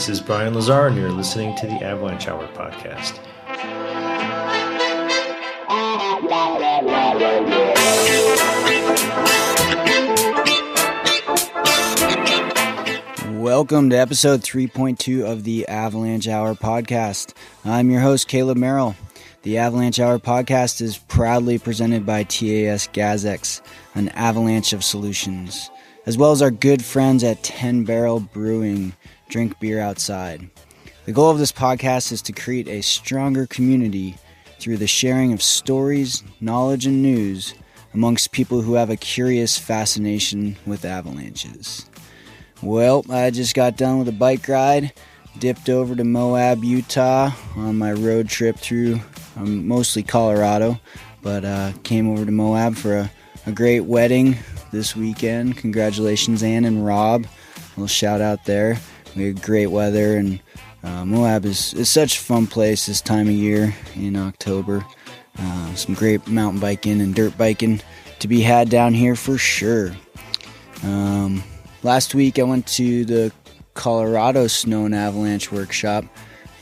This is Brian Lazar, and you're listening to the Avalanche Hour podcast. Welcome to episode 3.2 of the Avalanche Hour podcast. I'm your host, Caleb Merrill. The Avalanche Hour podcast is proudly presented by TAS Gazex, an avalanche of solutions, as well as our good friends at 10 Barrel Brewing, drink beer outside. The goal of this podcast is to create a stronger community through the sharing of stories, knowledge, and news amongst people who have a curious fascination with avalanches. Well, I just got done with a bike ride, dipped over to Moab, Utah on my road trip through um, mostly Colorado, but uh, came over to Moab for a, a great wedding this weekend. Congratulations, Ann and Rob. A little shout out there. We had great weather, and uh, Moab is, is such a fun place this time of year in October. Uh, some great mountain biking and dirt biking to be had down here for sure. Um, last week I went to the Colorado Snow and Avalanche Workshop,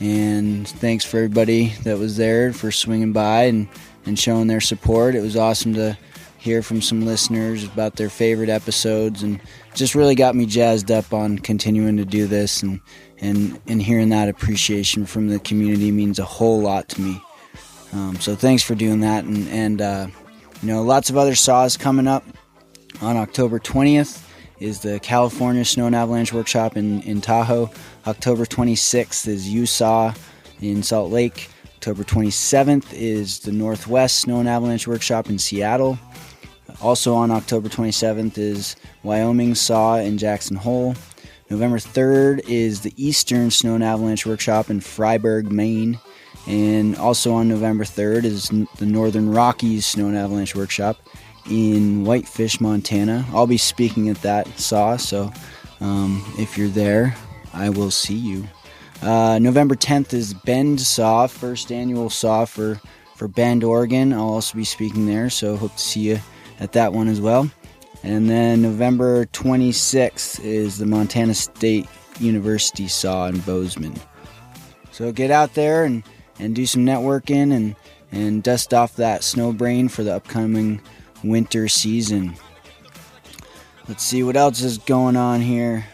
and thanks for everybody that was there for swinging by and, and showing their support. It was awesome to hear from some listeners about their favorite episodes and just really got me jazzed up on continuing to do this and and and hearing that appreciation from the community means a whole lot to me. Um, so thanks for doing that and and uh, you know lots of other saws coming up on October 20th is the California Snow and Avalanche Workshop in, in Tahoe. October 26th is USAW in Salt Lake. October 27th is the Northwest Snow and Avalanche Workshop in Seattle. Also on October 27th is Wyoming Saw in Jackson Hole. November 3rd is the Eastern Snow and Avalanche Workshop in Fryeburg, Maine. And also on November 3rd is the Northern Rockies Snow and Avalanche Workshop in Whitefish, Montana. I'll be speaking at that saw, so um, if you're there, I will see you. Uh, November 10th is Bend Saw, first annual saw for, for Bend, Oregon. I'll also be speaking there, so hope to see you at that one as well. And then November 26th is the Montana State University Saw in Bozeman. So get out there and, and do some networking and, and dust off that snow brain for the upcoming winter season. Let's see what else is going on here.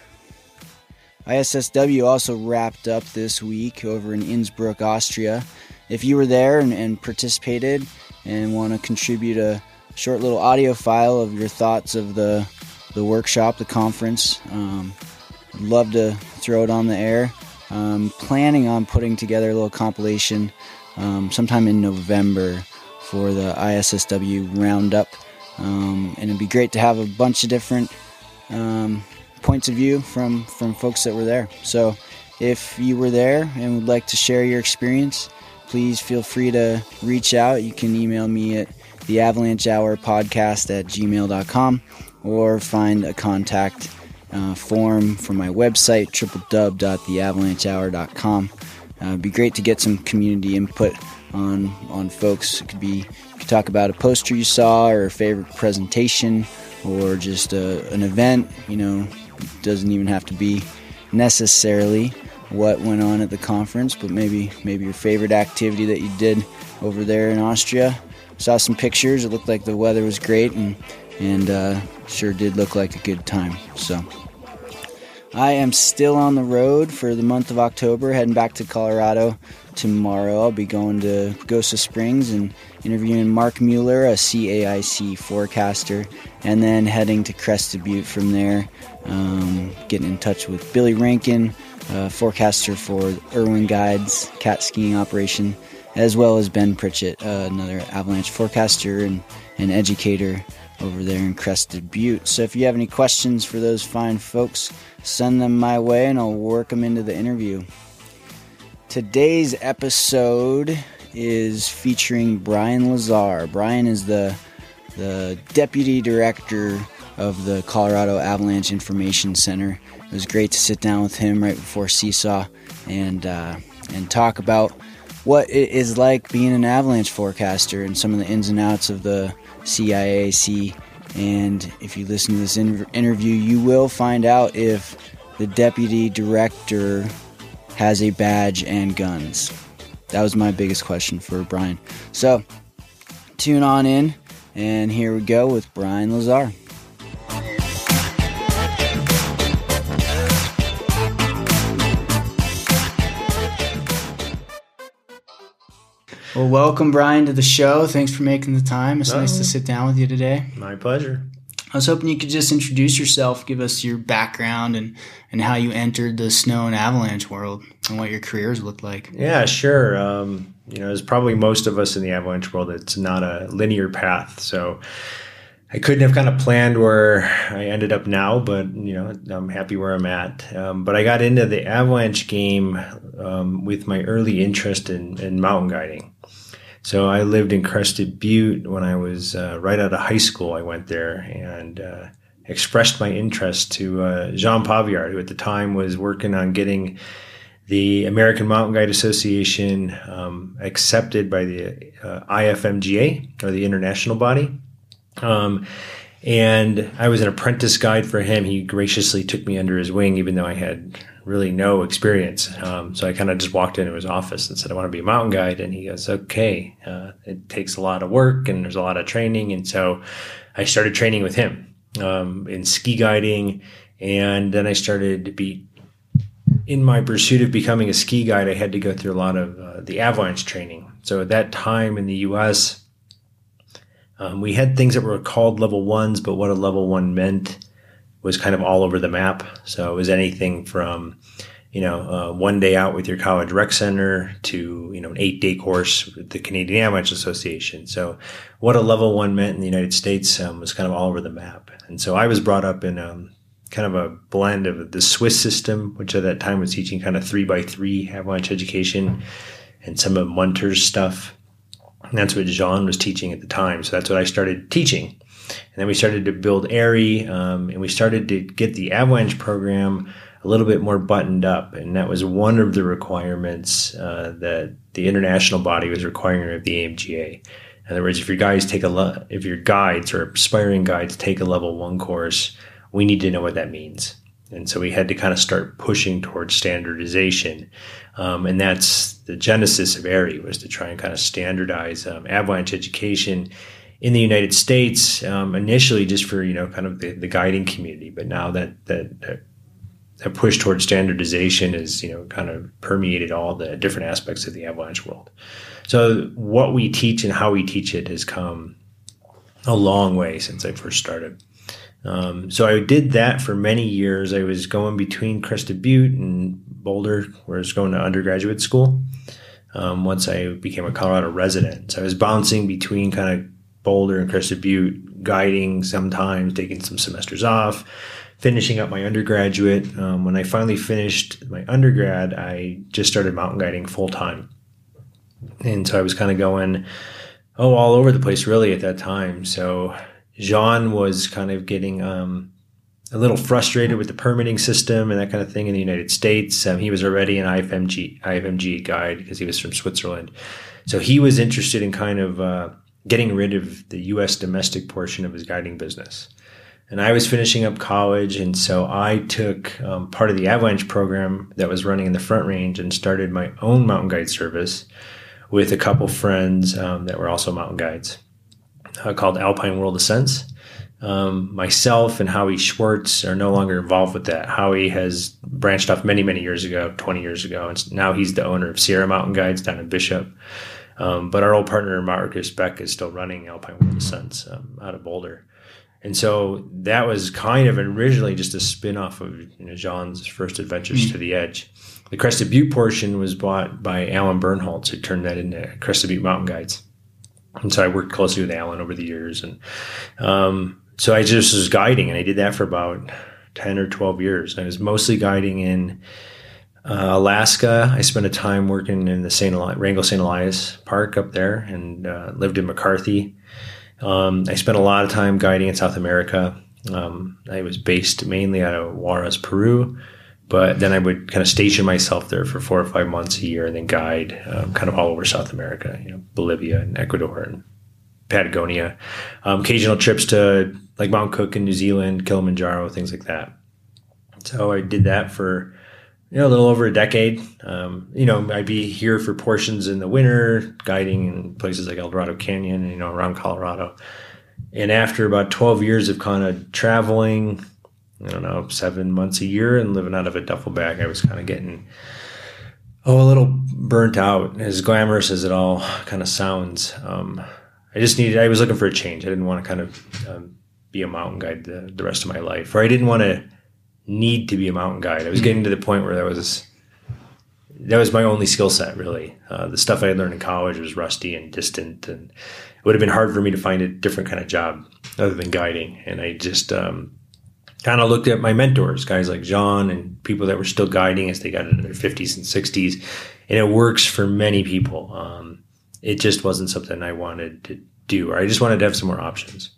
ISSW also wrapped up this week over in Innsbruck, Austria. If you were there and, and participated and want to contribute a short little audio file of your thoughts of the the workshop, the conference, um, love to throw it on the air. I'm planning on putting together a little compilation um, sometime in November for the ISSW Roundup. Um, and it'd be great to have a bunch of different um, points of view from, from folks that were there. So if you were there and would like to share your experience, please feel free to reach out. You can email me at the Avalanche Hour podcast at gmail.com or find a contact uh, form from my website, www.theavalanchehour.com. Uh, it'd be great to get some community input on on folks. It could be you could talk about a poster you saw or a favorite presentation or just a, an event. You know, doesn't even have to be necessarily what went on at the conference, but maybe maybe your favorite activity that you did over there in Austria. Saw some pictures. It looked like the weather was great and and uh, sure did look like a good time. So. I am still on the road for the month of October, heading back to Colorado tomorrow. I'll be going to Pagosa Springs and interviewing Mark Mueller, a CAIC forecaster, and then heading to Crested Butte from there, um, getting in touch with Billy Rankin, uh, forecaster for Irwin Guides cat skiing operation, as well as Ben Pritchett, uh, another avalanche forecaster and, and educator over there in Crested Butte. So if you have any questions for those fine folks, send them my way and I'll work them into the interview. Today's episode is featuring Brian Lazar. Brian is the the deputy director of the Colorado Avalanche Information Center. It was great to sit down with him right before CSAW and uh, and talk about what it is like being an avalanche forecaster and some of the ins and outs of the CAIC. And if you listen to this in- interview, you will find out if the deputy director has a badge and guns? That was my biggest question for Brian. So, tune on in, and here we go with Brian Lazar. Well, welcome, Brian, to the show. Thanks for making the time. It's nice to sit down with you today. My pleasure. I was hoping you could just introduce yourself, give us your background and, and how you entered the snow and avalanche world and what your careers looked like. Yeah, sure. Um, you know, as probably most of us in the avalanche world, it's not a linear path. So I couldn't have kind of planned where I ended up now, but you know, I'm happy where I'm at. Um, but I got into the avalanche game um, with my early interest in, in mountain guiding. So I lived in Crested Butte when I was uh, right out of high school. I went there and uh, expressed my interest to uh, Jean Pavillard, who at the time was working on getting the American Mountain Guide Association um, accepted by the uh, IFMGA or the international body. Um, and I was an apprentice guide for him. He graciously took me under his wing, even though I had really no experience. Um, so I kind of just walked into his office and said, I want to be a mountain guide. And he goes, okay, uh, it takes a lot of work and there's a lot of training. And so I started training with him um, in ski guiding. And then I started to be in my pursuit of becoming a ski guide, I had to go through a lot of uh, the avalanche training. So at that time in the US, um, we had things that were called level ones, but what a level one meant was kind of all over the map. So it was anything from, you know, uh, one day out with your college rec center to, you know, an eight day course with the Canadian Avalanche Association. So what a level one meant in the United States um, was kind of all over the map. And so I was brought up in um, kind of a blend of the Swiss system, which at that time was teaching kind of three by three avalanche education and some of Munter's stuff. And that's what Jean was teaching at the time. So that's what I started teaching. And then we started to build AIARE, um, and we started to get the avalanche program a little bit more buttoned up. And that was one of the requirements uh, that the international body was requiring of the AMGA. In other words, if your guys take a le- if your guides or aspiring guides take a level one course, we need to know what that means. And so we had to kind of start pushing towards standardization. Um, and that's the genesis of AIARE was to try and kind of standardize um, avalanche education in the United States um, initially just for you know kind of the, the guiding community, but now that that that push towards standardization is you know kind of permeated all the different aspects of the avalanche world. So what we teach and how we teach it has come a long way since I first started. Um, so I did that for many years. I was going between Crested Butte and Boulder, where I was going to undergraduate school. Um, once I became a Colorado resident, so I was bouncing between kind of Boulder and Crested Butte, guiding sometimes, taking some semesters off, finishing up my undergraduate. Um, when I finally finished my undergrad, I just started mountain guiding full time. And so I was kind of going, oh, all over the place really at that time. So Jean was kind of getting um, a little frustrated with the permitting system and that kind of thing in the United States. Um, he was already an IFMG, IFMG guide because he was from Switzerland. So he was interested in kind of uh, getting rid of the US domestic portion of his guiding business. And I was finishing up college, and so I took um, part of the avalanche program that was running in the Front Range and started my own mountain guide service with a couple friends um, that were also mountain guides uh, called Alpine World Ascents. Um, myself and Howie Schwartz are no longer involved with that. Howie has branched off many, many years ago, 20 years ago, and now he's the owner of Sierra Mountain Guides down in Bishop. Um, but our old partner Marcus Beck is still running Alpine World Ascents um, out of Boulder. And so that was kind of originally just a spin off of you know, Jean's first adventures mm. to the edge. The Crested Butte portion was bought by Alan Bernholtz, who turned that into Crested Butte Mountain Guides. And so I worked closely with Alan over the years. And um, so I just was guiding, and I did that for about 10 or 12 years. I was mostly guiding in uh, Alaska, I spent a time working in the St. Eli- Wrangell St. Elias Park up there and uh, lived in McCarthy. Um, I spent a lot of time guiding in South America. Um, I was based mainly out of Huaraz, Peru, but then I would kind of station myself there for four or five months a year and then guide um, kind of all over South America, you know, Bolivia and Ecuador and Patagonia. Um, occasional trips to like Mount Cook in New Zealand, Kilimanjaro, things like that. So I did that for you know, a little over a decade. Um, you know, I'd be here for portions in the winter, guiding in places like Eldorado Canyon, you know, around Colorado. And after about 12 years of kind of traveling, I don't know, seven months a year and living out of a duffel bag, I was kind of getting, oh, a little burnt out, as glamorous as it all kind of sounds. Um, I just needed, I was looking for a change. I didn't want to kind of um, be a mountain guide the, the rest of my life, or I didn't want to need to be a mountain guide. I was getting to the point where that was that was my only skill set really. Uh, the stuff I had learned in college was rusty and distant, and it would have been hard for me to find a different kind of job other than guiding. And I just um, kind of looked at my mentors, guys like John and people that were still guiding as they got into their fifties and sixties, and it works for many people. Um, it just wasn't something I wanted to do, or I just wanted to have some more options.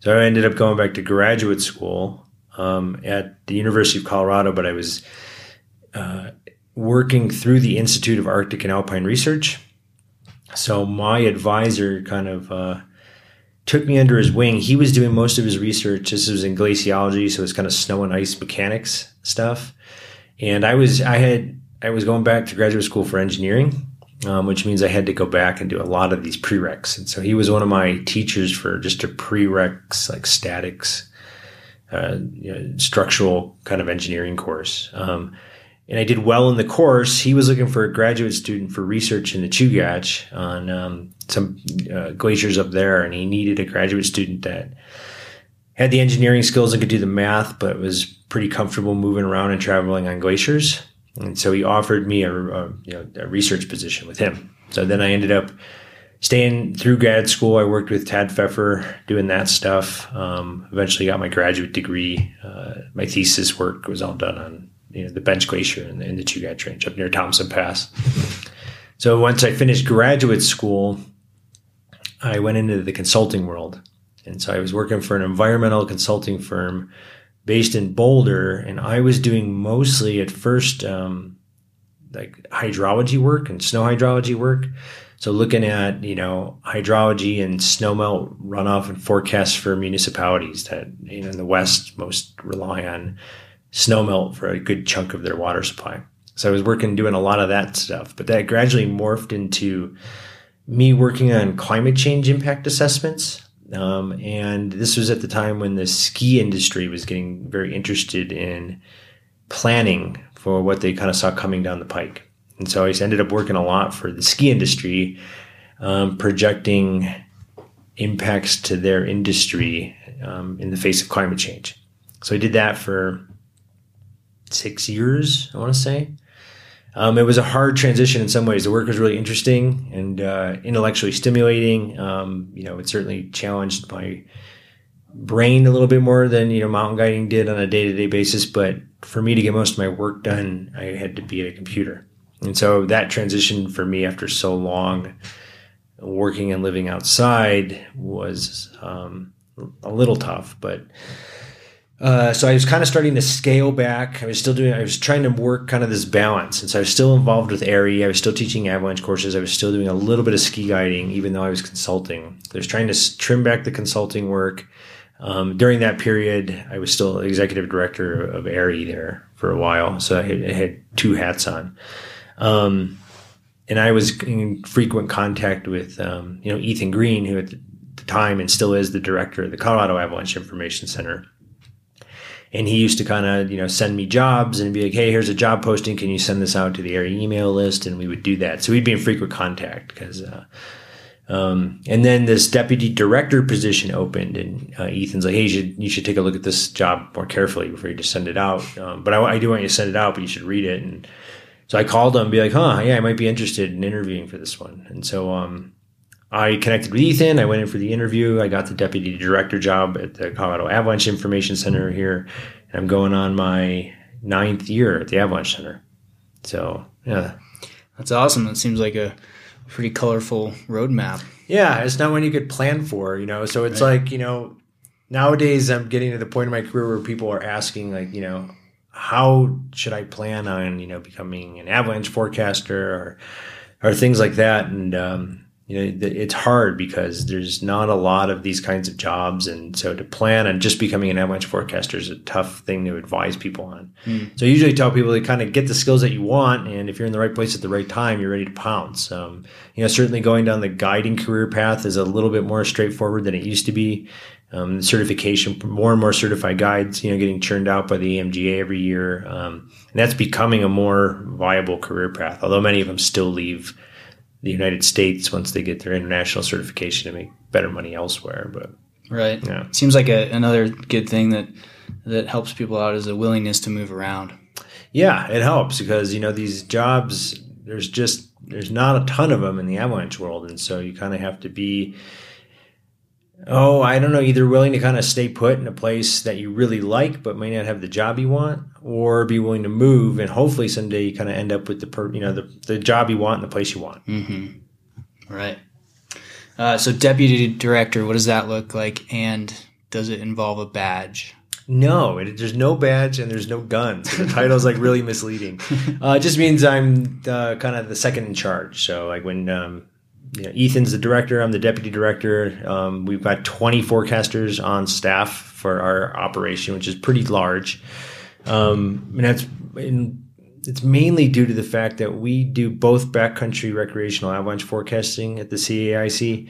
So I ended up going back to graduate school um, at the University of Colorado, but I was uh, working through the Institute of Arctic and Alpine Research. So my advisor kind of uh, took me under his wing. He was doing most of his research. This was in glaciology, so it's kind of snow and ice mechanics stuff. And I was I had I was going back to graduate school for engineering, um, which means I had to go back and do a lot of these prereqs. And so he was one of my teachers for just a prereqs like statics uh, you know, structural kind of engineering course. Um, and I did well in the course. He was looking for a graduate student for research in the Chugach on um, some uh, glaciers up there, and he needed a graduate student that had the engineering skills and could do the math, but was pretty comfortable moving around and traveling on glaciers. And so he offered me a, a you know a research position with him. So then I ended up staying through grad school, I worked with Tad Pfeffer doing that stuff. Um, eventually got my graduate degree. Uh, my thesis work was all done on you know, the Bench Glacier and the, in the Chugach Range up near Thompson Pass. So once I finished graduate school, I went into the consulting world. And so I was working for an environmental consulting firm based in Boulder, and I was doing mostly at first um, like hydrology work and snow hydrology work. So looking at, you know, hydrology and snowmelt runoff and forecasts for municipalities that, you know, in the West most rely on snowmelt for a good chunk of their water supply. So I was working doing a lot of that stuff, but that gradually morphed into me working on climate change impact assessments. Um, and this was at the time when the ski industry was getting very interested in planning for what they kind of saw coming down the pike. And so I ended up working a lot for the ski industry, um, projecting impacts to their industry um, in the face of climate change. So I did that for six years, I want to say. Um, it was a hard transition in some ways. The work was really interesting and uh, intellectually stimulating. Um, you know, it certainly challenged my brain a little bit more than you know mountain guiding did on a day to day basis. But for me to get most of my work done, I had to be at a computer. And so that transition for me after so long working and living outside was um, a little tough, but uh, so I was kind of starting to scale back. I was still doing, I was trying to work kind of this balance. And so I was still involved with AIARE. I was still teaching avalanche courses. I was still doing a little bit of ski guiding, even though I was consulting. I was trying to trim back the consulting work. Um, during that period, I was still executive director of AIARE there for a while. So I had, I had two hats on. Um, and I was in frequent contact with, um, you know, Ethan Greene, who at the time and still is the director of the Colorado Avalanche Information Center. And he used to kind of, you know, send me jobs and be like, hey, here's a job posting. Can you send this out to the AIARE email list? And we would do that. So we'd be in frequent contact because, uh, um, and then this deputy director position opened, and uh, Ethan's like, "Hey, you should, you should take a look at this job more carefully before you just send it out." Um, but I, I, do want you to send it out, but you should read it. And so I called him and be like, huh, yeah, I might be interested in interviewing for this one. And so um, I connected with Ethan. I went in for the interview. I got the deputy director job at the Colorado Avalanche Information Center here. And I'm going on my ninth year at the Avalanche Center. So, yeah. That's awesome. That seems like a pretty colorful roadmap. Yeah, it's not one you could plan for, you know. So it's right. like, you know, nowadays I'm getting to the point in my career where people are asking, like, you know, how should I plan on you know becoming an avalanche forecaster or or things like that? And um, you know, it's hard because there's not a lot of these kinds of jobs. And so to plan on just becoming an avalanche forecaster is a tough thing to advise people on. Mm. So I usually tell people to kind of get the skills that you want. And if you're in the right place at the right time, you're ready to pounce. Um, you know, certainly going down the guiding career path is a little bit more straightforward than it used to be. Um, certification, more and more certified guides, you know, getting churned out by the AMGA every year. Um, and that's becoming a more viable career path, although many of them still leave the United States once they get their international certification to make better money elsewhere. But right, yeah, seems like a, another good thing that that helps people out is a willingness to move around. Yeah, it helps because you know these jobs. There's just there's not a ton of them in the avalanche world, and so you kind of have to be oh, I don't know, either willing to kind of stay put in a place that you really like but may not have the job you want, or be willing to move and hopefully someday you kind of end up with the per, you know the, the job you want and the place you want. Mm-hmm. Right. Uh, so deputy director, what does that look like, and does it involve a badge? No, it, there's no badge and there's no gun. So the title's like really misleading. Uh, it just means I'm uh, kind of the second in charge. So like when um, you know, Ethan's the director. I'm the deputy director. Um, we've got 20 forecasters on staff for our operation, which is pretty large. Um, and that's it's mainly due to the fact that we do both backcountry recreational avalanche forecasting at the CAIC,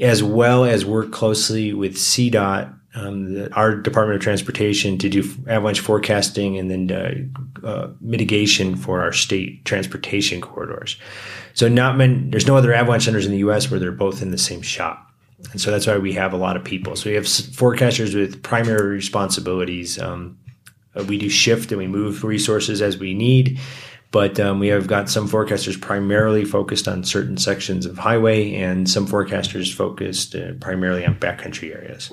as well as work closely with CDOT, um, the, our Department of Transportation, to do avalanche forecasting and then uh, uh, mitigation for our state transportation corridors. So not many, there's no other avalanche centers in the U.S. where they're both in the same shop. And so that's why we have a lot of people. So we have forecasters with primary responsibilities. Um, uh, we do shift and we move resources as we need, but um, we have got some forecasters primarily focused on certain sections of highway and some forecasters focused uh, primarily on backcountry areas.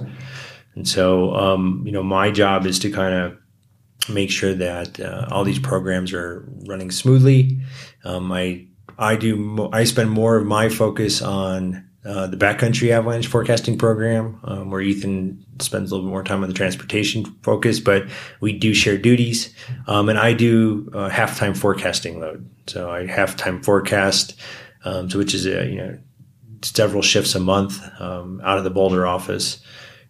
And so, um, you know, my job is to kind of make sure that uh, all these programs are running smoothly. Um, I I do. Mo- I spend more of my focus on uh, the backcountry avalanche forecasting program, um, where Ethan spends a little bit more time on the transportation focus. But we do share duties, um, and I do uh, halftime forecasting load. So I halftime forecast, um, so which is a you know several shifts a month um, out of the Boulder office,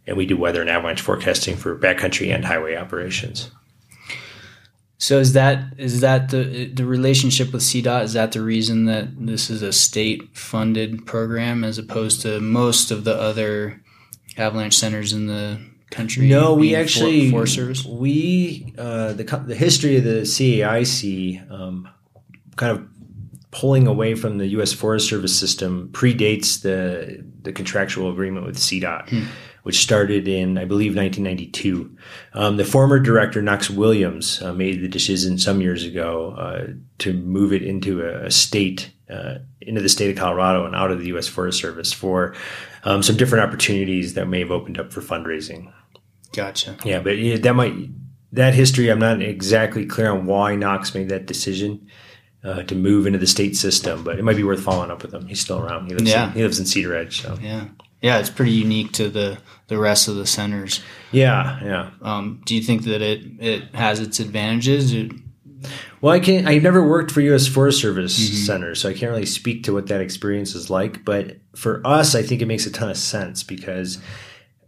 and we do weather and avalanche forecasting for backcountry and highway operations. So is that is that the the relationship with CDOT? Is that the reason that this is a state funded program as opposed to most of the other avalanche centers in the country? No, we actually for, Service. We uh, the the history of the CAIC um, kind of pulling away from the U.S. Forest Service system predates the the contractual agreement with CDOT. Hmm which started in, I believe, 1992. Um, the former director, Knox Williams, uh, made the decision some years ago uh, to move it into a, a state, uh, into the state of Colorado and out of the U.S. Forest Service for um, some different opportunities that may have opened up for fundraising. Gotcha. Yeah, but yeah, that might that history. I'm not exactly clear on why Knox made that decision. Uh, to move into the state system, but it might be worth following up with him. He's still around. He lives, yeah. in, he lives in Cedaredge. So yeah, yeah, it's pretty unique to the the rest of the centers. Yeah, yeah. Um, do you think that it it has its advantages? Well, I can't. I've never worked for U.S. Forest Service mm-hmm. centers, so I can't really speak to what that experience is like. But for us, I think it makes a ton of sense because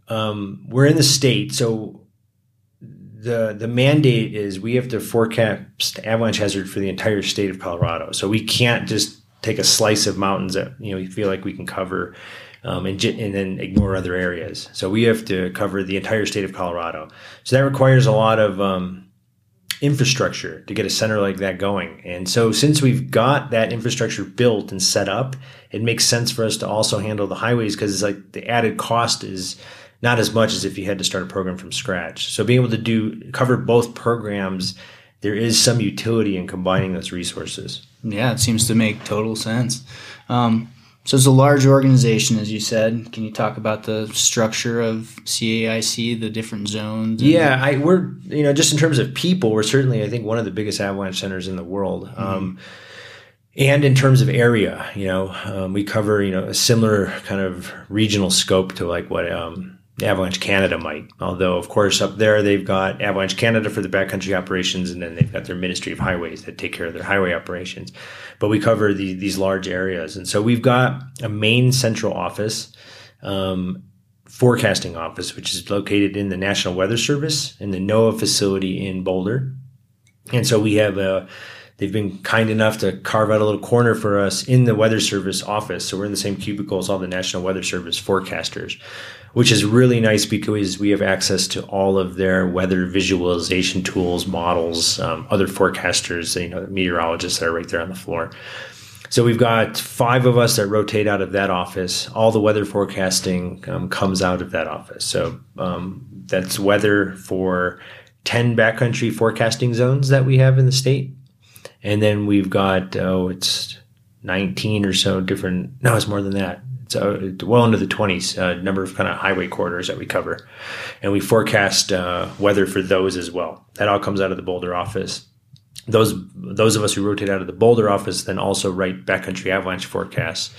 um, we're in the state, so the the mandate is we have to forecast avalanche hazard for the entire state of Colorado. So we can't just take a slice of mountains that you know we feel like we can cover um, and, and then ignore other areas. So we have to cover the entire state of Colorado. So that requires a lot of um, infrastructure to get a center like that going. And so since we've got that infrastructure built and set up, it makes sense for us to also handle the highways because it's like the added cost is not as much as if you had to start a program from scratch. So being able to do cover both programs, there is some utility in combining those resources. Yeah, it seems to make total sense. Um, so it's a large organization, as you said. Can you talk about the structure of CAIC, the different zones? Yeah, I, we're you know just in terms of people, we're certainly I think one of the biggest avalanche centers in the world. Mm-hmm. Um, and in terms of area, you know, um, we cover you know a similar kind of regional scope to like what um, Avalanche Canada might. Although, of course, up there they've got Avalanche Canada for the backcountry operations, and then they've got their Ministry of Highways that take care of their highway operations. But we cover the, these large areas, and so we've got a main central office, um, forecasting office, which is located in the National Weather Service in the NOAA facility in Boulder, and so we have a they've been kind enough to carve out a little corner for us in the Weather Service office. So we're in the same cubicle as all the National Weather Service forecasters, which is really nice because we have access to all of their weather visualization tools, models, um, other forecasters, you know, meteorologists that are right there on the floor. So we've got five of us that rotate out of that office. All the weather forecasting um, comes out of that office. So um, that's weather for 10 backcountry forecasting zones that we have in the state and then we've got oh, it's 19 or so different. No, it's more than that. It's uh, well into the 20s uh, number of kind of highway corridors that we cover, and we forecast uh, weather for those as well. That all comes out of the Boulder office. Those those of us who rotate out of the Boulder office then also write backcountry avalanche forecasts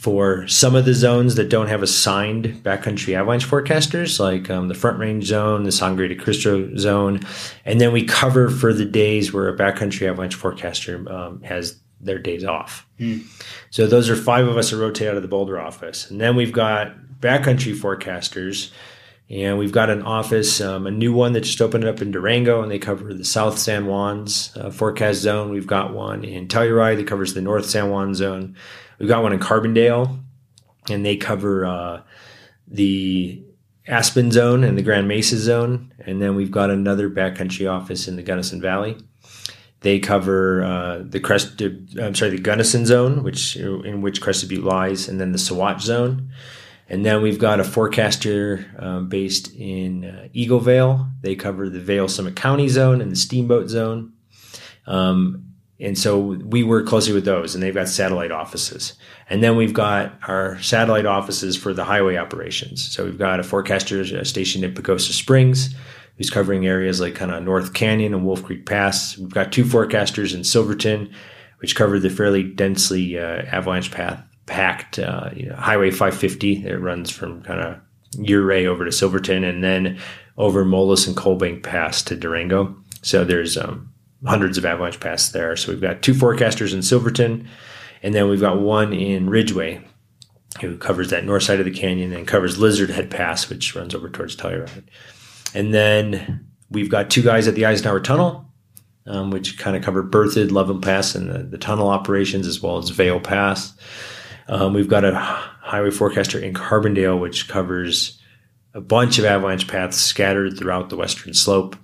for some of the zones that don't have assigned backcountry avalanche forecasters, like um, the Front Range zone, the Sangre de Cristo zone, and then we cover for the days where a backcountry avalanche forecaster um, has their days off. Mm. So those are five of us that rotate out of the Boulder office, and then we've got backcountry forecasters. And we've got an office, um, a new one that just opened up in Durango, and they cover the South San Juans uh, forecast zone. We've got one in Telluride that covers the North San Juan zone. We've got one in Carbondale, and they cover uh, the Aspen zone and the Grand Mesa zone. And then we've got another backcountry office in the Gunnison Valley. They cover uh, the Crest, I'm sorry, the Gunnison zone, which in which Crested Butte lies, and then the Saguache zone. And then we've got a forecaster um, based in uh, Eagle-Vail. They cover the Vail Summit County zone and the Steamboat zone. Um, and so we work closely with those, and they've got satellite offices. And then we've got our satellite offices for the highway operations. So we've got a forecaster stationed in Pagosa Springs, who's covering areas like kind of North Canyon and Wolf Creek Pass. We've got two forecasters in Silverton, which cover the fairly densely uh, avalanche path packed uh, you know, Highway 550 that runs from kind of Ouray over to Silverton, and then over Molas and Coalbank Pass to Durango. So there's um, hundreds of avalanche paths there. So we've got two forecasters in Silverton, and then we've got one in Ridgway who covers that north side of the canyon and covers Lizard Head Pass, which runs over towards Telluride. And then we've got two guys at the Eisenhower Tunnel, um, which kind of cover Berthoud, Loveland Pass, and the, the, tunnel operations, as well as Vail Pass. Um, we've got a highway forecaster in Carbondale, which covers a bunch of avalanche paths scattered throughout the western slope.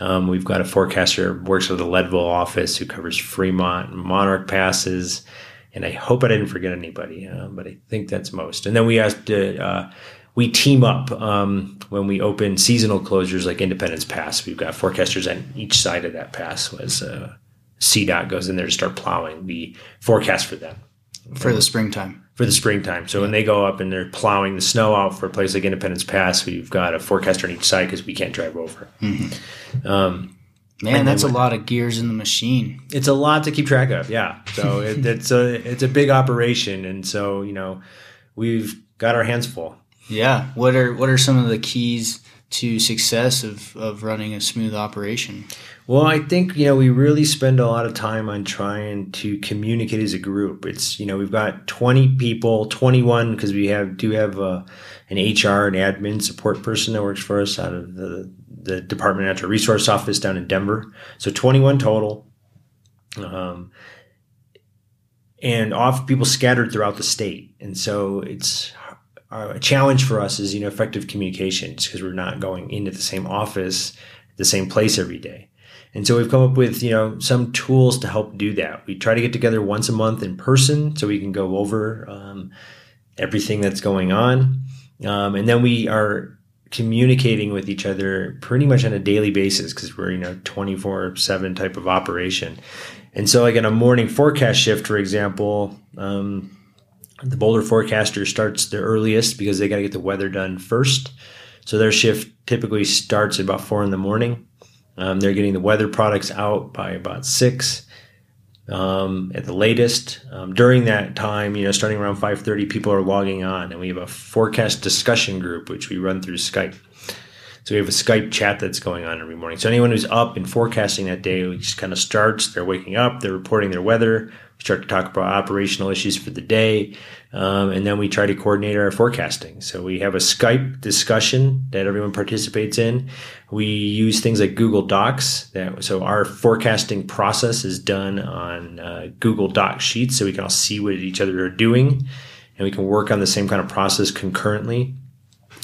Um, we've got a forecaster works with the Leadville office who covers Fremont and Monarch passes. And I hope I didn't forget anybody, uh, but I think that's most. And then we asked, uh, we team up um, when we open seasonal closures like Independence Pass. We've got forecasters on each side of that pass. Was uh, CDOT goes in there to start plowing, we forecast for them for the springtime. For the springtime. So when they go up and they're plowing the snow out for a place like Independence Pass, we've got a forecaster on each side because we can't drive over. Mm-hmm. Um, Man, that's a lot of gears in the machine. It's a lot to keep track of. Yeah. So it, it's a it's a big operation, and so you know we've got our hands full. Yeah. What are what are some of the keys to success of of running a smooth operation? Well, I think, you know, we really spend a lot of time on trying to communicate as a group. It's, you know, we've got 20 people, 21, because we have, do have uh, an HR and admin support person that works for us out of the, the Department of Natural Resource Office down in Denver. So 21 total. Um, and off people scattered throughout the state. And so it's uh, a challenge for us is, you know, effective communication because we're not going into the same office, the same place every day. And so we've come up with, you know, some tools to help do that. We try to get together once a month in person so we can go over um, everything that's going on. Um, and then we are communicating with each other pretty much on a daily basis because we're, you know, 24 7 type of operation. And so, like in a morning forecast shift, for example, um, the Boulder forecaster starts the earliest because they got to get the weather done first. So their shift typically starts at about four in the morning. Um, they're getting the weather products out by about six. um, at the latest. Um, during that time, you know, starting around 5:30, people are logging on, and we have a forecast discussion group which we run through Skype. So we have a Skype chat that's going on every morning. So anyone who's up and forecasting that day, just kind of starts. They're waking up, they're reporting their weather. We start to talk about operational issues for the day, um, and then we try to coordinate our forecasting. So we have a Skype discussion that everyone participates in. We use things like Google Docs. That, so our forecasting process is done on uh, Google Doc sheets, so we can all see what each other are doing, and we can work on the same kind of process concurrently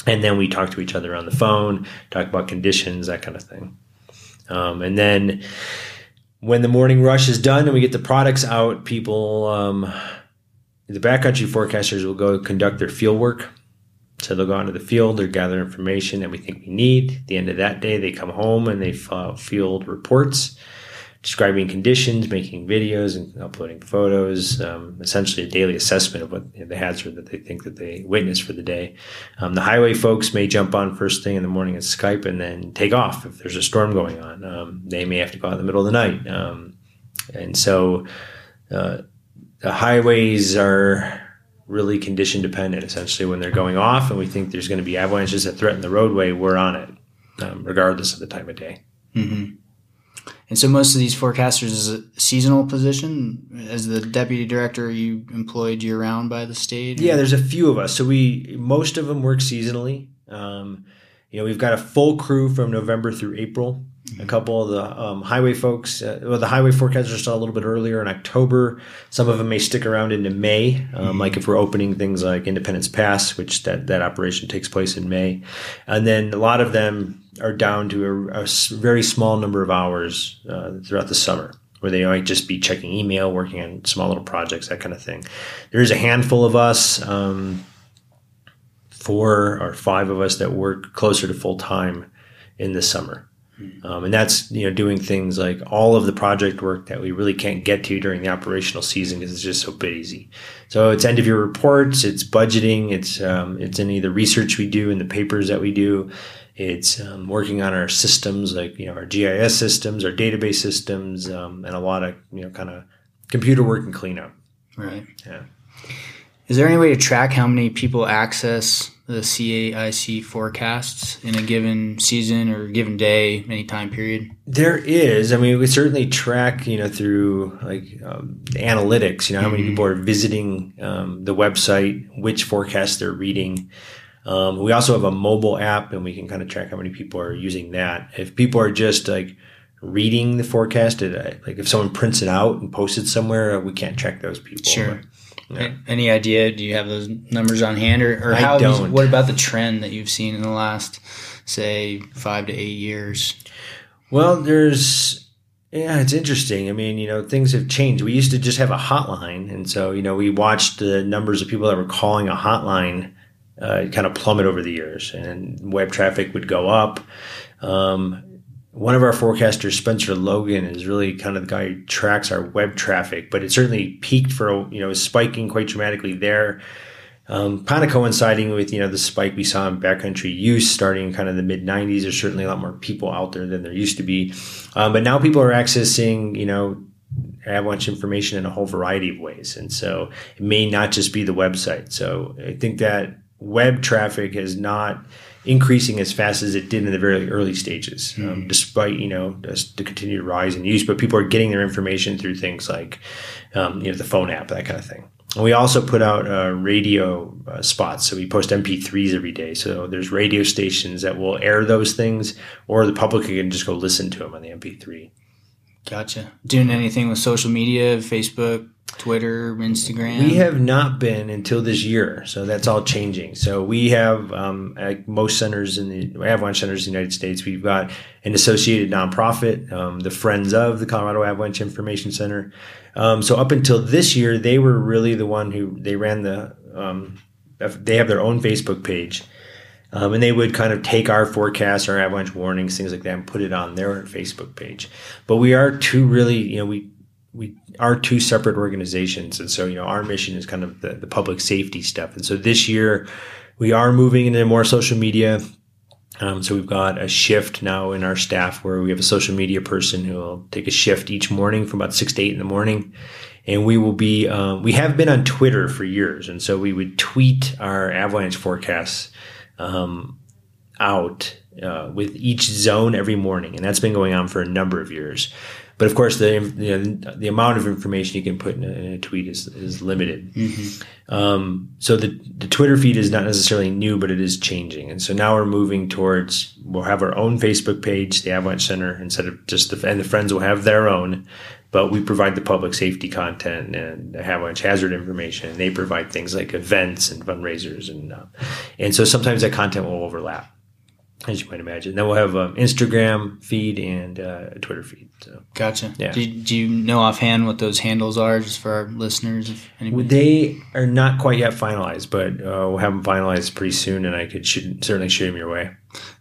and then we talk to each other on the phone, talk about conditions, that kind of thing. Um, and then when the morning rush is done and we get the products out, people, um, the backcountry forecasters will go conduct their field work. So they'll go out into the field, they'll gather information that we think we need. At the end of that day, they come home and they file field reports describing conditions, making videos, and uploading photos. Um, essentially, a daily assessment of what you know, the hazard that they think that they witnessed for the day. Um, the highway folks may jump on first thing in the morning at Skype and then take off if there's a storm going on. Um, they may have to go out in the middle of the night, um, and so uh, the highways are really condition dependent. Essentially, when they're going off, and we think there's going to be avalanches that threaten the roadway, we're on it, um, regardless of the time of day. Mm-hmm. And so most of these forecasters is a seasonal position. As the deputy director, are you employed year round by the state? Yeah, there's a few of us. So we most of them work seasonally. Um, you know, we've got a full crew from November through April. A couple of the um, highway folks, uh, well, the highway forecasters start a little bit earlier in October. Some of them may stick around into May, um, mm-hmm. like if we're opening things like Independence Pass, which that, that operation takes place in May. And then a lot of them are down to a, a very small number of hours uh, throughout the summer where they might just be checking email, working on small little projects, that kind of thing. There is a handful of us, um, four or five of us that work closer to full time in the summer. Um, and that's you know doing things like all of the project work that we really can't get to during the operational season because it's just so busy. So it's end of year reports, it's budgeting, it's um, it's any of the research we do and the papers that we do. It's um, working on our systems like you know our GIS systems, our database systems, um, and a lot of you know kind of computer work and cleanup. Right. Yeah. Is there any way to track how many people access the CAIC forecasts in a given season or given day, any time period? There is. I mean, we certainly track, you know, through like um, analytics, you know, how many mm-hmm. people are visiting um, the website, which forecast they're reading. Um, we also have a mobile app and we can kind of track how many people are using that. If people are just like reading the forecast, like if someone prints it out and posts it somewhere, we can't track those people. Sure. Yeah. Any idea? Do you have those numbers on hand, or, or how? You, what about the trend that you've seen in the last, say, five to eight years? Well, there's yeah, it's interesting. I mean, you know, things have changed. We used to just have a hotline, and so you know, we watched the numbers of people that were calling a hotline uh, kind of plummet over the years, and web traffic would go up. Um, one of our forecasters, Spencer Logan, is really kind of the guy who tracks our web traffic, but it certainly peaked for, you know, spiking quite dramatically there. Um, kind of coinciding with, you know, the spike we saw in backcountry use starting kind of the mid 90s. There's certainly a lot more people out there than there used to be. Um, but now people are accessing, you know, avalanche information in a whole variety of ways. And so it may not just be the website. So I think that web traffic has not increasing as fast as it did in the very early stages, mm-hmm. um, despite you know the continued rise in use. But people are getting their information through things like um, you know the phone app, that kind of thing. And we also put out uh, radio uh, spots, so we post MP3s every day. So there's radio stations that will air those things, or the public can just go listen to them on the MP3. Gotcha. Doing anything with social media, Facebook, Twitter, Instagram? We have not been until this year, so that's all changing. So we have, um, like most centers in the avalanche centers in the United States, we've got an associated nonprofit, um, the Friends of the Colorado Avalanche Information Center. Um, so up until this year, they were really the one who they ran the. Um, they have their own Facebook page. Um, and they would kind of take our forecasts, our avalanche warnings, things like that, and put it on their Facebook page. But we are two really, you know, we we are two separate organizations and so you know our mission is kind of the, the public safety stuff and so this year we are moving into more social media Um, so we've got a shift now in our staff where we have a social media person who will take a shift each morning from about six to eight in the morning. And we will be, um, we have been on Twitter for years. And so we would tweet our avalanche forecasts um, out uh, with each zone every morning. And that's been going on for a number of years. But of course, the you know, the amount of information you can put in a, in a tweet is, is limited. Mm-hmm. Um, so the the Twitter feed is not necessarily new, but it is changing. And so now we're moving towards we'll have our own Facebook page, the Avalanche Center, instead of just the and the friends will have their own. But we provide the public safety content and avalanche hazard information. And they provide things like events and fundraisers, and uh, and so sometimes that content will overlap as you might imagine. Then we'll have um, Instagram feed and uh, a Twitter feed. So gotcha. Yeah. Do, do, you know offhand what those handles are, just for our listeners? They are not quite yet finalized, but uh, we'll have them finalized pretty soon, and I could shoot, certainly shoot them your way.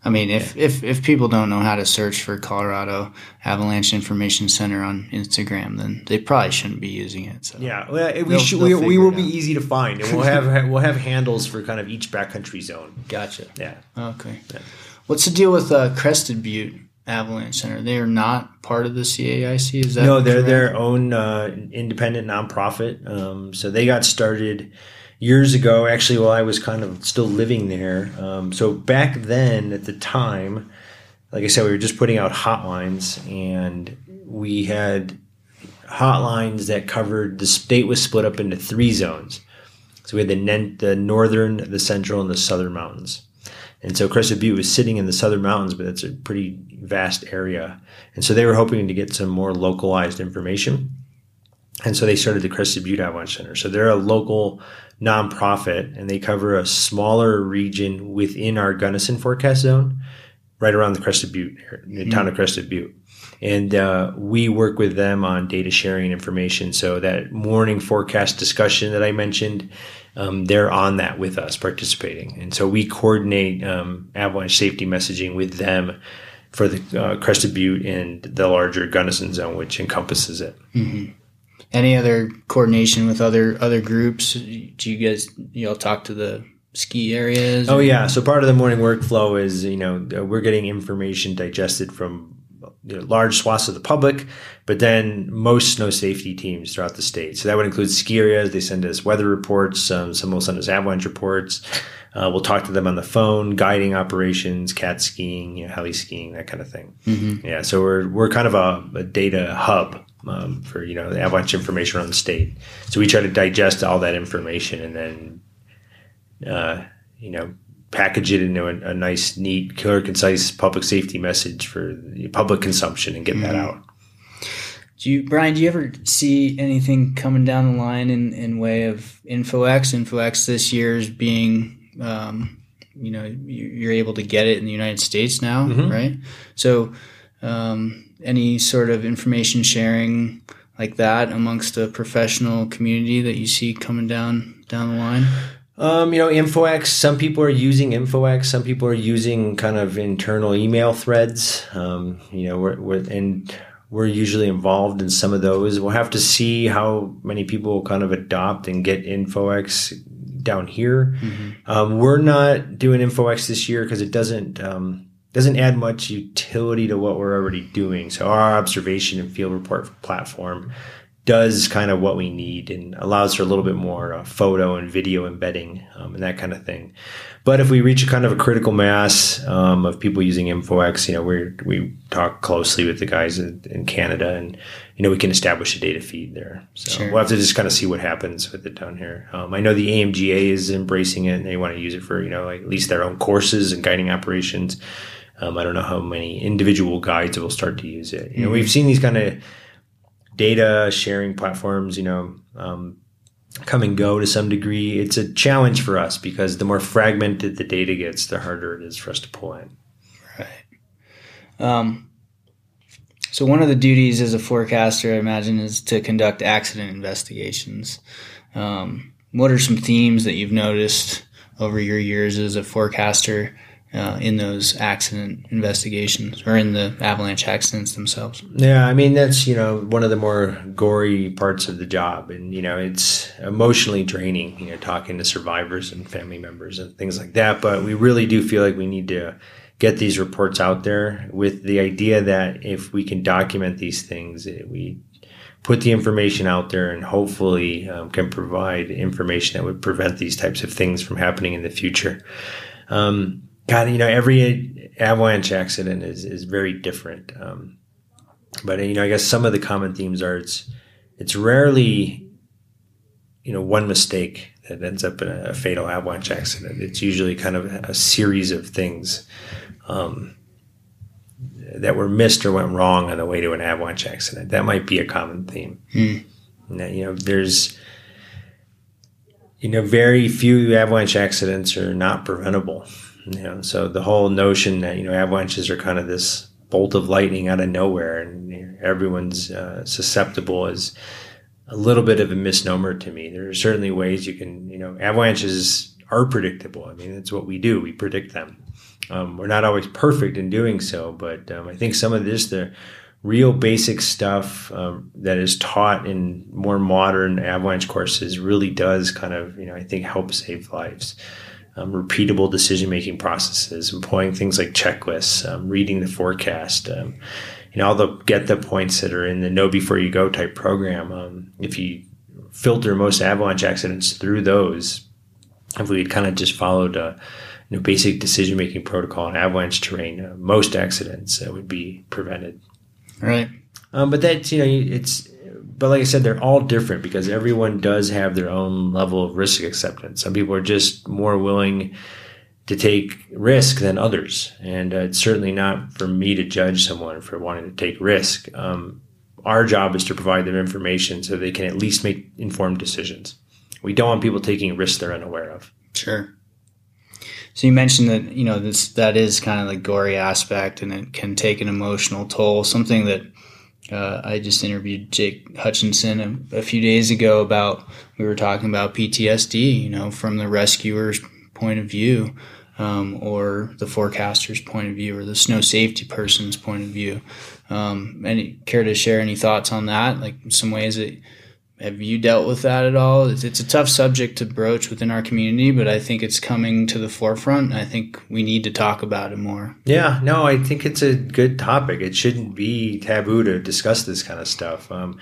I mean, if, yeah. if if people don't know how to search for Colorado Avalanche Information Center on Instagram, then they probably shouldn't be using it. So yeah, well, we should, we, we will be easy to find, and we'll have we'll have handles for kind of each backcountry zone. Gotcha. Yeah. Okay. Yeah. What's the deal with uh, Crested Butte Avalanche Center? They are not part of the CAIC. Is that no? They're correct? their own uh, independent nonprofit. Um, so they got started years ago. Actually, while I was kind of still living there. Um, so back then, at the time, like I said, we were just putting out hotlines, and we had hotlines that covered the state was split up into three zones. So we had the, the northern, the central, and the southern mountains. And so Crested Butte was sitting in the southern mountains, but it's a pretty vast area. And so they were hoping to get some more localized information. And so they started the Crested Butte Avalanche Center. So they're a local nonprofit and they cover a smaller region within our Gunnison forecast zone, right around the Crested Butte, the mm-hmm. town of Crested Butte. And uh, we work with them on data sharing information. So that morning forecast discussion that I mentioned, um, they're on that with us participating. And so we coordinate um, avalanche safety messaging with them for the uh, Crested Butte and the larger Gunnison zone, which encompasses it. Mm-hmm. Any other coordination with other other groups? Do you guys you know talk to the ski areas? Oh yeah. So part of the morning workflow is you know we're getting information digested from you know, large swaths of the public, but then most snow safety teams throughout the state. So that would include ski areas. They send us weather reports. Um, some will send us avalanche reports. Uh, we'll talk to them on the phone, guiding operations, cat skiing, you know, heli skiing, that kind of thing. Mm-hmm. Yeah, so we're we're kind of a, a data hub um, for you know the avalanche information around the state. So we try to digest all that information and then uh, you know package it into a, a, nice, neat, clear, concise public safety message for public consumption and get mm-hmm. that out. Do you, Brian? Do you ever see anything coming down the line in, in way of InfoEx? InfoEx this year is being, um, you know, you're able to get it in the United States now, mm-hmm. right? So, um, any sort of information sharing like that amongst the professional community that you see coming down down the line? Um, you know, InfoEx, some people are using InfoEx, some people are using kind of internal email threads. Um, you know, we're, we're, and we're usually involved in some of those. We'll have to see how many people kind of adopt and get InfoEx down here. Mm-hmm. Um, we're not doing InfoEx this year because it doesn't, um, doesn't add much utility to what we're already doing. So our observation and field report platform does kind of what we need and allows for a little bit more uh, photo and video embedding um, and that kind of thing. But if we reach a kind of a critical mass um, of people using InfoEx, you know, we we talk closely with the guys in, in, Canada, and you know, we can establish a data feed there. So sure. we'll have to just kind of see what happens with it down here. Um, I know the AMGA is embracing it, and they want to use it for you know like at least their own courses and guiding operations. Um, I don't know how many individual guides will start to use it. You know, we've seen these kind of data sharing platforms, you know, um, come and go to some degree. It's a challenge for us because the more fragmented the data gets, the harder it is for us to pull in. Right. Um, so one of the duties as a forecaster, I imagine, is to conduct accident investigations. Um, what are some themes that you've noticed over your years as a forecaster uh, in those accident investigations or in the avalanche accidents themselves. Yeah, I mean that's you know one of the more gory parts of the job, and you know it's emotionally draining. You know, talking to survivors and family members and things like that. But we really do feel like we need to get these reports out there with the idea that if we can document these things, we put the information out there and hopefully um, can provide information that would prevent these types of things from happening in the future. Um, God, you know, every avalanche accident is, is very different. Um, but, you know, I guess some of the common themes are it's, it's rarely, you know, one mistake that ends up in a, fatal avalanche accident. It's usually kind of a series of things um, that were missed or went wrong on the way to an avalanche accident. That might be a common theme. Mm. you know, there's you know very few avalanche accidents are not preventable. You know, so the whole notion that you know avalanches are kind of this bolt of lightning out of nowhere and everyone's uh, susceptible is a little bit of a misnomer to me. There are certainly ways you can, you know, avalanches are predictable. I mean, that's what we do. We predict them. Um, we're not always perfect in doing so, but um, I think some of this, the real basic stuff um, that is taught in more modern avalanche courses really does kind of, you know, I think help save lives. Um, repeatable decision making processes, employing things like checklists, um, reading the forecast, um, you know, all the get the points that are in the know before you go type program. Um, if you filter most avalanche accidents through those, if we had kind of just followed a you know, basic decision making protocol in avalanche terrain, uh, most accidents uh, would be prevented. Right. Um, but that's you know it's but like I said, they're all different because everyone does have their own level of risk acceptance. Some people are just more willing to take risk than others. And uh, it's certainly not for me to judge someone for wanting to take risk. Um, our job is to provide them information so they can at least make informed decisions. We don't want people taking risks they're unaware of. Sure. So you mentioned that you know this that is kind of the gory aspect, and it can take an emotional toll. Something that uh, I just interviewed Jake Hutchinson a, a, few days ago about. We were talking about PTSD, you know, from the rescuer's point of view, um, or the forecaster's point of view or the snow safety person's point of view. Um, any care to share any thoughts on that? Like some ways that have you dealt with that at all? It's, it's, a tough subject to broach within our community, but I think it's coming to the forefront. I think we need to talk about it more. Yeah, no, I think it's a good topic. It shouldn't be taboo to discuss this kind of stuff. Um,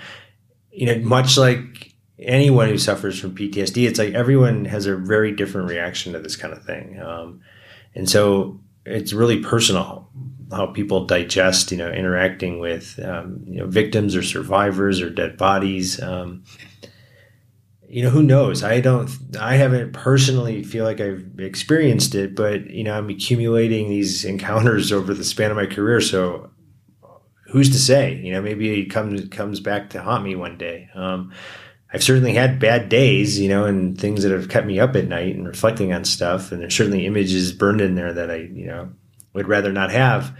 you know, much like anyone who suffers from PTSD, it's like everyone has a very different reaction to this kind of thing. Um, and so it's really personal how people digest, you know, interacting with, um, you know, victims or survivors or dead bodies. Um, you know, who knows? I don't, I haven't personally feel like I've experienced it, but, you know, I'm accumulating these encounters over the span of my career. So who's to say, you know, maybe it comes, comes back to haunt me one day. Um, I've certainly had bad days, you know, and things that have kept me up at night and reflecting on stuff. And there's certainly images burned in there that I, you know, would rather not have.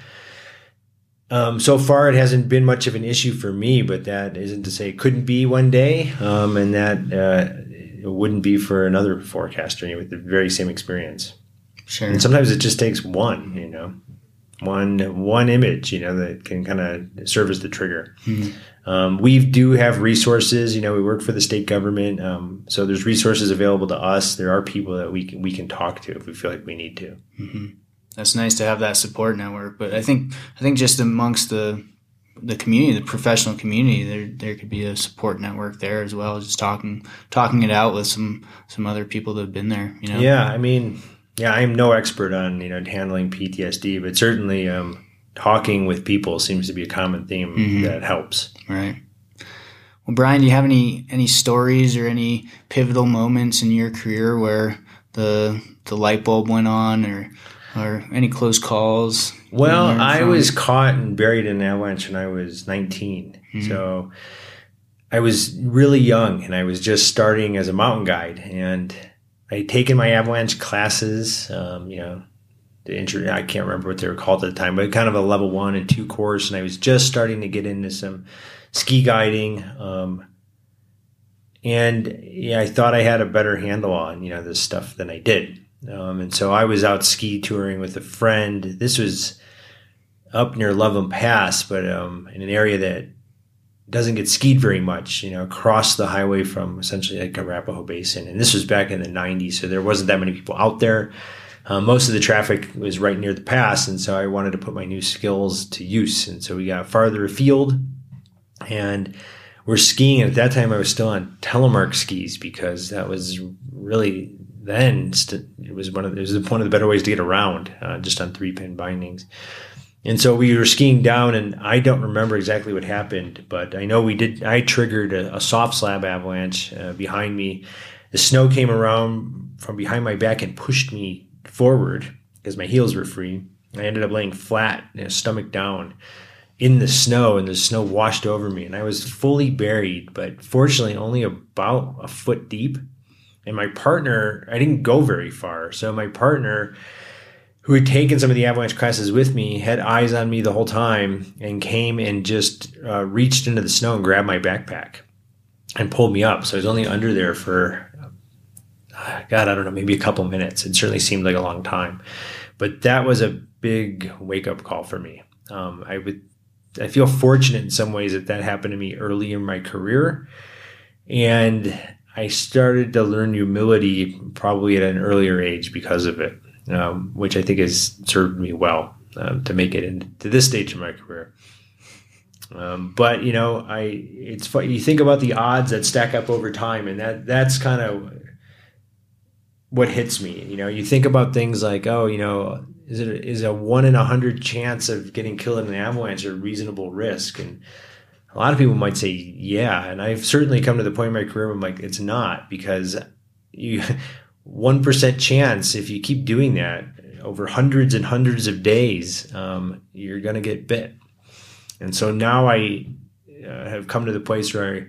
Um, so far, it hasn't been much of an issue for me, but that isn't to say it couldn't be one day, um, and that uh, it wouldn't be for another forecaster with the very same experience. Sure. And sometimes it just takes one, you know one one image you know that can kind of serve as the trigger mm-hmm. um, we do have resources you know we work for the state government um, so there's resources available to us there are people that we can we can talk to if we feel like we need to mm-hmm. That's nice to have that support network but i think i think just amongst the the community the professional community there there could be a support network there as well just talking talking it out with some some other people that have been there you know yeah i mean yeah, I'm no expert on you know handling PTSD, but certainly um, talking with people seems to be a common theme mm-hmm. that helps. Right. Well, Brian, do you have any any stories or any pivotal moments in your career where the the light bulb went on, or or any close calls? Well, I was caught and buried in an avalanche when I was 19, mm-hmm. so I was really young, and I was just starting as a mountain guide, and I had taken my avalanche classes, um, you know, the intro, I can't remember what they were called at the time, but kind of a level one and two course. And I was just starting to get into some ski guiding. Um, and yeah, I thought I had a better handle on, you know, this stuff than I did. Um, and so I was out ski touring with a friend. This was up near Loveland Pass, but um, in an area that doesn't get skied very much, you know, across the highway from essentially like Arapahoe Basin. And this was back in the 90s, so there wasn't that many people out there. uh, most of the traffic was right near the pass, and so I wanted to put my new skills to use. And so we got farther afield, and we're skiing. And at that time, I was still on telemark skis because that was really then it was one of it was of the better ways to get around, uh, just on three pin bindings. And so we were skiing down, and I don't remember exactly what happened, but I know we did. I triggered a, a soft slab avalanche uh, behind me. The snow came around from behind my back and pushed me forward because my heels were free. I ended up laying flat, you know, stomach down in the snow, and the snow washed over me, and I was fully buried, but fortunately only about a foot deep. And my partner, I didn't go very far, so my partner who had taken some of the avalanche classes with me, had eyes on me the whole time, and came and just uh, reached into the snow and grabbed my backpack and pulled me up. So I was only under there for, uh, God, I don't know, maybe a couple minutes. It certainly seemed like a long time, but that was a big wake up call for me. Um, I would, I feel fortunate in some ways that that happened to me early in my career, and I started to learn humility probably at an earlier age because of it um, which I think has served me well um, to make it into this stage of my career. Um, but you know, I it's fun. You think about the odds that stack up over time, and that that's kind of what hits me. You know, you think about things like, oh, you know, is it is a one in a hundred chance of getting killed in an avalanche a reasonable risk? And a lot of people might say, yeah. And I've certainly come to the point in my career where I'm like, it's not because you 1% chance if you keep doing that over hundreds and hundreds of days, um, you're going to get bit. And so now I uh, have come to the place where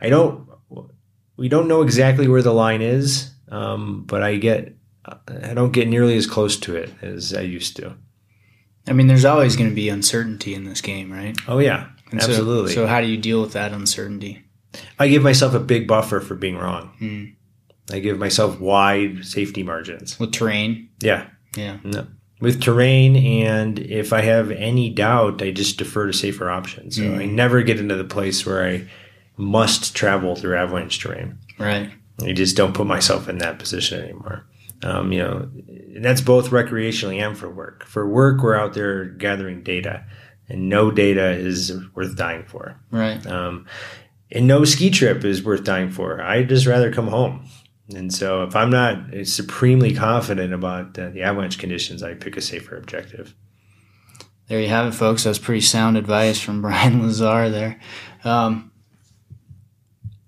I, I, don't, we don't know exactly where the line is, um, but I get, I don't get nearly as close to it as I used to. I mean, there's always going to be uncertainty in this game, right? Oh yeah, and absolutely. So, so, how do you deal with that uncertainty? I give myself a big buffer for being wrong. Mm. I give myself wide safety margins. With terrain? Yeah. Yeah. No. With terrain, and if I have any doubt, I just defer to safer options. So mm. I never get into the place where I must travel through avalanche terrain. Right. I just don't put myself in that position anymore. Um, you know, that's both recreationally and for work. For work, we're out there gathering data, and no data is worth dying for. Right. Um, and no ski trip is worth dying for. I'd just rather come home. And so if I'm not supremely confident about uh, the avalanche conditions, I pick a safer objective. There you have it, folks. That was pretty sound advice from Brian Lazar there. Um,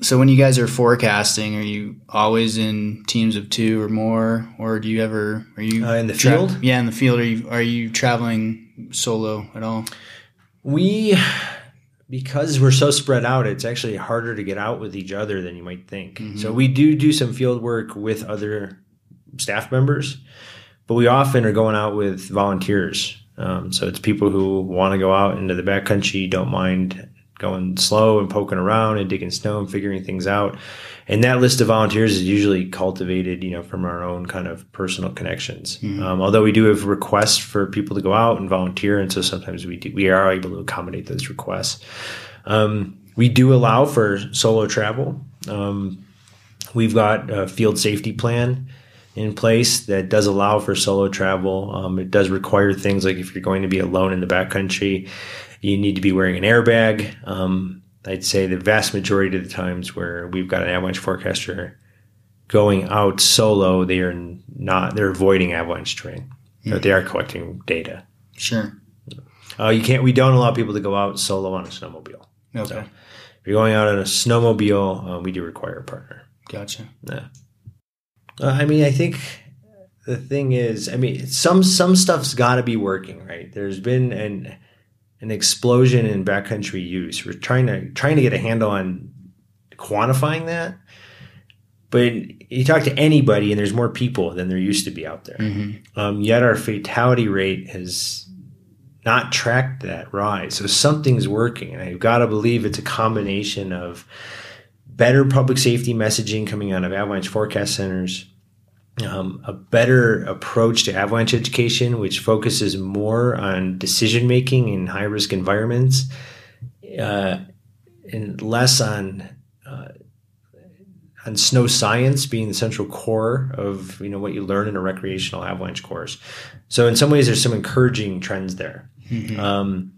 so when you guys are forecasting, are you always in teams of two or more, or do you ever are you uh, in the tra- field? Yeah, in the field. Are you are you traveling solo at all? We because we're so spread out, it's actually harder to get out with each other than you might think. Mm-hmm. So we do do some field work with other staff members, but we often are going out with volunteers. Um, so it's people who want to go out into the backcountry, don't mind going slow and poking around and digging snow and figuring things out and that list of volunteers is usually cultivated, you know, from our own kind of personal connections. Mm-hmm. Um, although we do have requests for people to go out and volunteer, and so sometimes we do, we are able to accommodate those requests. Um, we do allow for solo travel. Um, we've got a field safety plan in place that does allow for solo travel. Um, it does require things like if you're going to be alone in the backcountry, you need to be wearing an airbag. Um, I'd say the vast majority of the times where we've got an avalanche forecaster going out solo, they are not they're avoiding avalanche terrain, mm. but they are collecting data. Sure. Uh, you can't. We don't allow people to go out solo on a snowmobile. Okay. So if you're going out on a snowmobile, uh, we do require a partner. Gotcha. Yeah. Uh, I mean, I think the thing is, I mean, some some stuff's got to be working, right? There's been an an explosion in backcountry use. We're trying to trying to get a handle on quantifying that. But you talk to anybody, and there's more people than there used to be out there. Mm-hmm. Um, yet our fatality rate has not tracked that rise. So something's working, and I've got to believe it's a combination of better public safety messaging coming out of avalanche forecast centers, um, a better approach to avalanche education, which focuses more on decision making in high risk environments uh, and less on uh, on snow science being the central core of you know what you learn in a recreational avalanche course. So in some ways, there's some encouraging trends there. Mm-hmm. Um,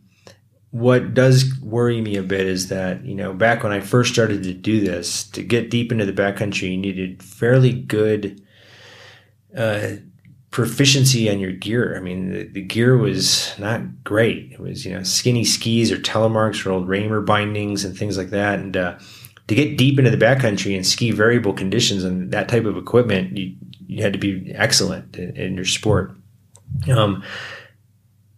what does worry me a bit is that you know back when I first started to do this, to get deep into the backcountry, you needed fairly good uh, proficiency on your gear. I mean, the, the, gear was not great. It was you know skinny skis or telemarks or old Ramer bindings and things like that, and uh, to get deep into the backcountry and ski variable conditions and that type of equipment, you, you had to be excellent in, in your sport. Um,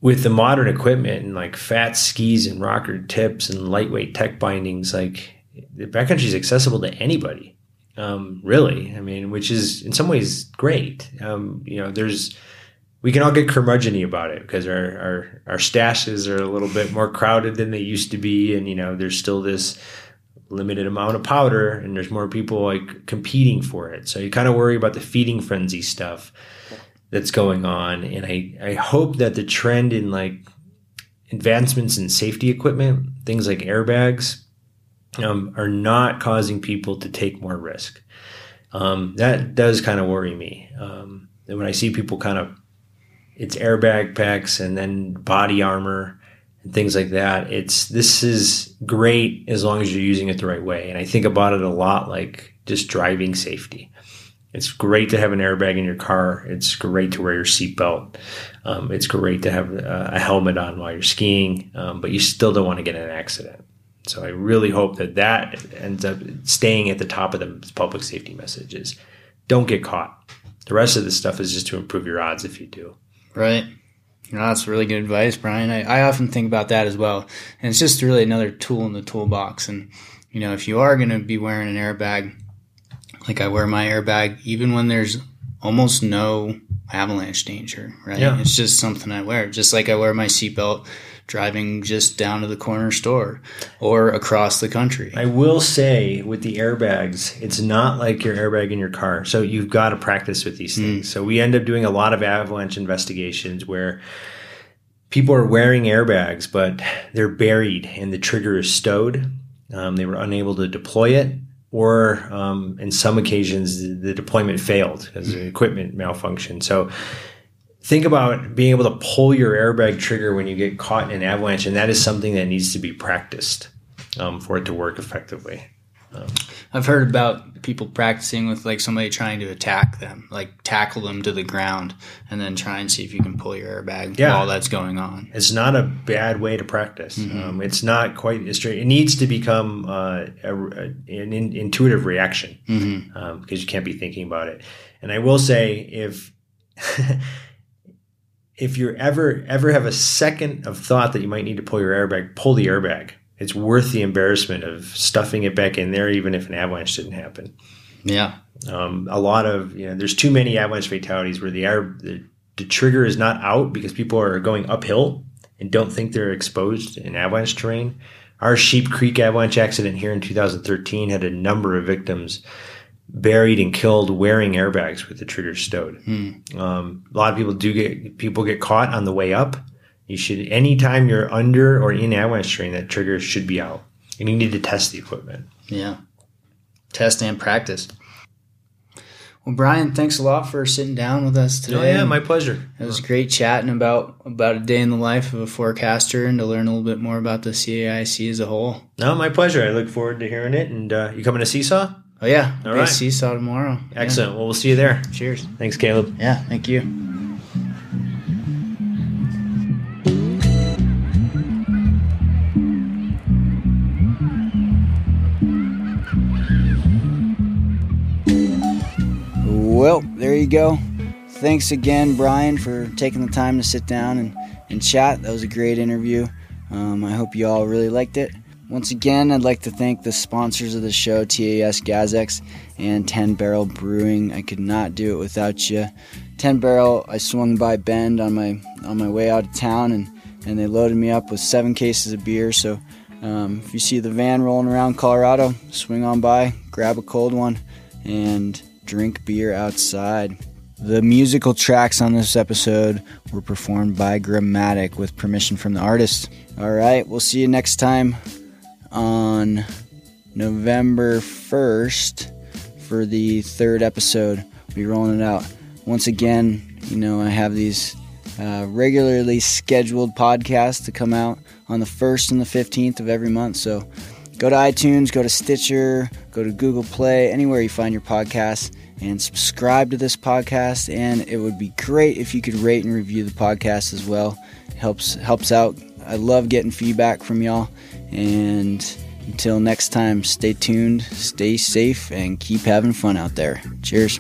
with the modern equipment and like fat skis and rocker tips and lightweight tech bindings, like the backcountry is accessible to anybody. Um, really, I mean, which is in some ways great. Um, you know, there's we can all get curmudgeony about it because our, our our stashes are a little bit more crowded than they used to be, and you know, there's still this limited amount of powder and there's more people like competing for it. So you kind of worry about the feeding frenzy stuff that's going on. And I, I hope that the trend in like advancements in safety equipment, things like airbags, um, are not causing people to take more risk. Um, that does kind of worry me. Um, when I see people kind of, it's airbag packs and then body armor and things like that. It's this is great as long as you're using it the right way. And I think about it a lot like just driving safety. It's great to have an airbag in your car. It's great to wear your seatbelt. Um, it's great to have a, a, helmet on while you're skiing, um, but you still don't want to get in an accident. So I really hope that that ends up staying at the top of the public safety messages. Don't get caught. The rest of the stuff is just to improve your odds if you do. Right. Know, that's really good advice, Brian. I, I often think about that as well. And it's just really another tool in the toolbox. And, you know, if you are going to be wearing an airbag, like I wear my airbag, even when there's almost no avalanche danger, right? Yeah. It's just something I wear. Just like I wear my seatbelt driving just down to the corner store or across the country. I will say with the airbags, it's not like your airbag in your car. So you've got to practice with these things. Mm. So we end up doing a lot of avalanche investigations where people are wearing airbags, but they're buried and the trigger is stowed. Um, they were unable to deploy it. Or um, in some occasions, the deployment failed because the equipment malfunctioned. So think about being able to pull your airbag trigger when you get caught in an avalanche, and that is something that needs to be practiced um, for it to work effectively. Um, I've heard about people practicing with like somebody trying to attack them, like tackle them to the ground, and then try and see if you can pull your airbag yeah. while that's going on. It's not a bad way to practice. Mm-hmm. Um, it's not quite as straight. It needs to become uh, a, a, an in, intuitive reaction because mm-hmm. um, you can't be thinking about it. And I will say, if if you ever ever have a second of thought that you might need to pull your airbag, pull the airbag. It's worth the embarrassment of stuffing it back in there, even if an avalanche didn't happen. Yeah. Um, a lot of you know, there's too many avalanche fatalities where the air the, the trigger is not out because people are going uphill and don't think they're exposed in avalanche terrain. Our Sheep Creek avalanche accident here in 2013 had a number of victims buried and killed wearing airbags with the trigger stowed. Hmm. Um, a lot of people do get people get caught on the way up. You should anytime you're under or in avalanche terrain, that trigger should be out, and you need to test the equipment. Yeah, test and practice. Well, Brian, thanks a lot for sitting down with us today. Oh yeah, my pleasure. It was great chatting about about a day in the life of a forecaster and to learn a little bit more about the CAIC as a whole. No, my pleasure. I look forward to hearing it. And uh, you coming to CSAW? Oh yeah. All right. CSAW tomorrow. Excellent. Yeah. Well, we'll see you there. Cheers. Thanks, Caleb. Yeah. Thank you. Well, there you go. Thanks again, Brian, for taking the time to sit down and, and chat. That was a great interview. Um, I hope you all really liked it. Once again, I'd like to thank the sponsors of the show, TAS Gazex and 10 Barrel Brewing. I could not do it without you. 10 Barrel, I swung by Bend on my on my way out of town, and, and they loaded me up with seven cases of beer. So um, if you see the van rolling around Colorado, swing on by, grab a cold one, and drink beer outside. The musical tracks on this episode were performed by Gramatik with permission from the artist. All right, we'll see you next time on November 1st for the third episode. We'll be rolling it out. Once again, you know, I have these uh, regularly scheduled podcasts to come out on the 1st and the 15th of every month. So go to iTunes, go to Stitcher, go to Google Play, anywhere you find your podcasts, and subscribe to this podcast. And it would be great if you could rate and review the podcast as well. It helps helps out. I love getting feedback from y'all. And until next time, stay tuned, stay safe, and keep having fun out there. Cheers.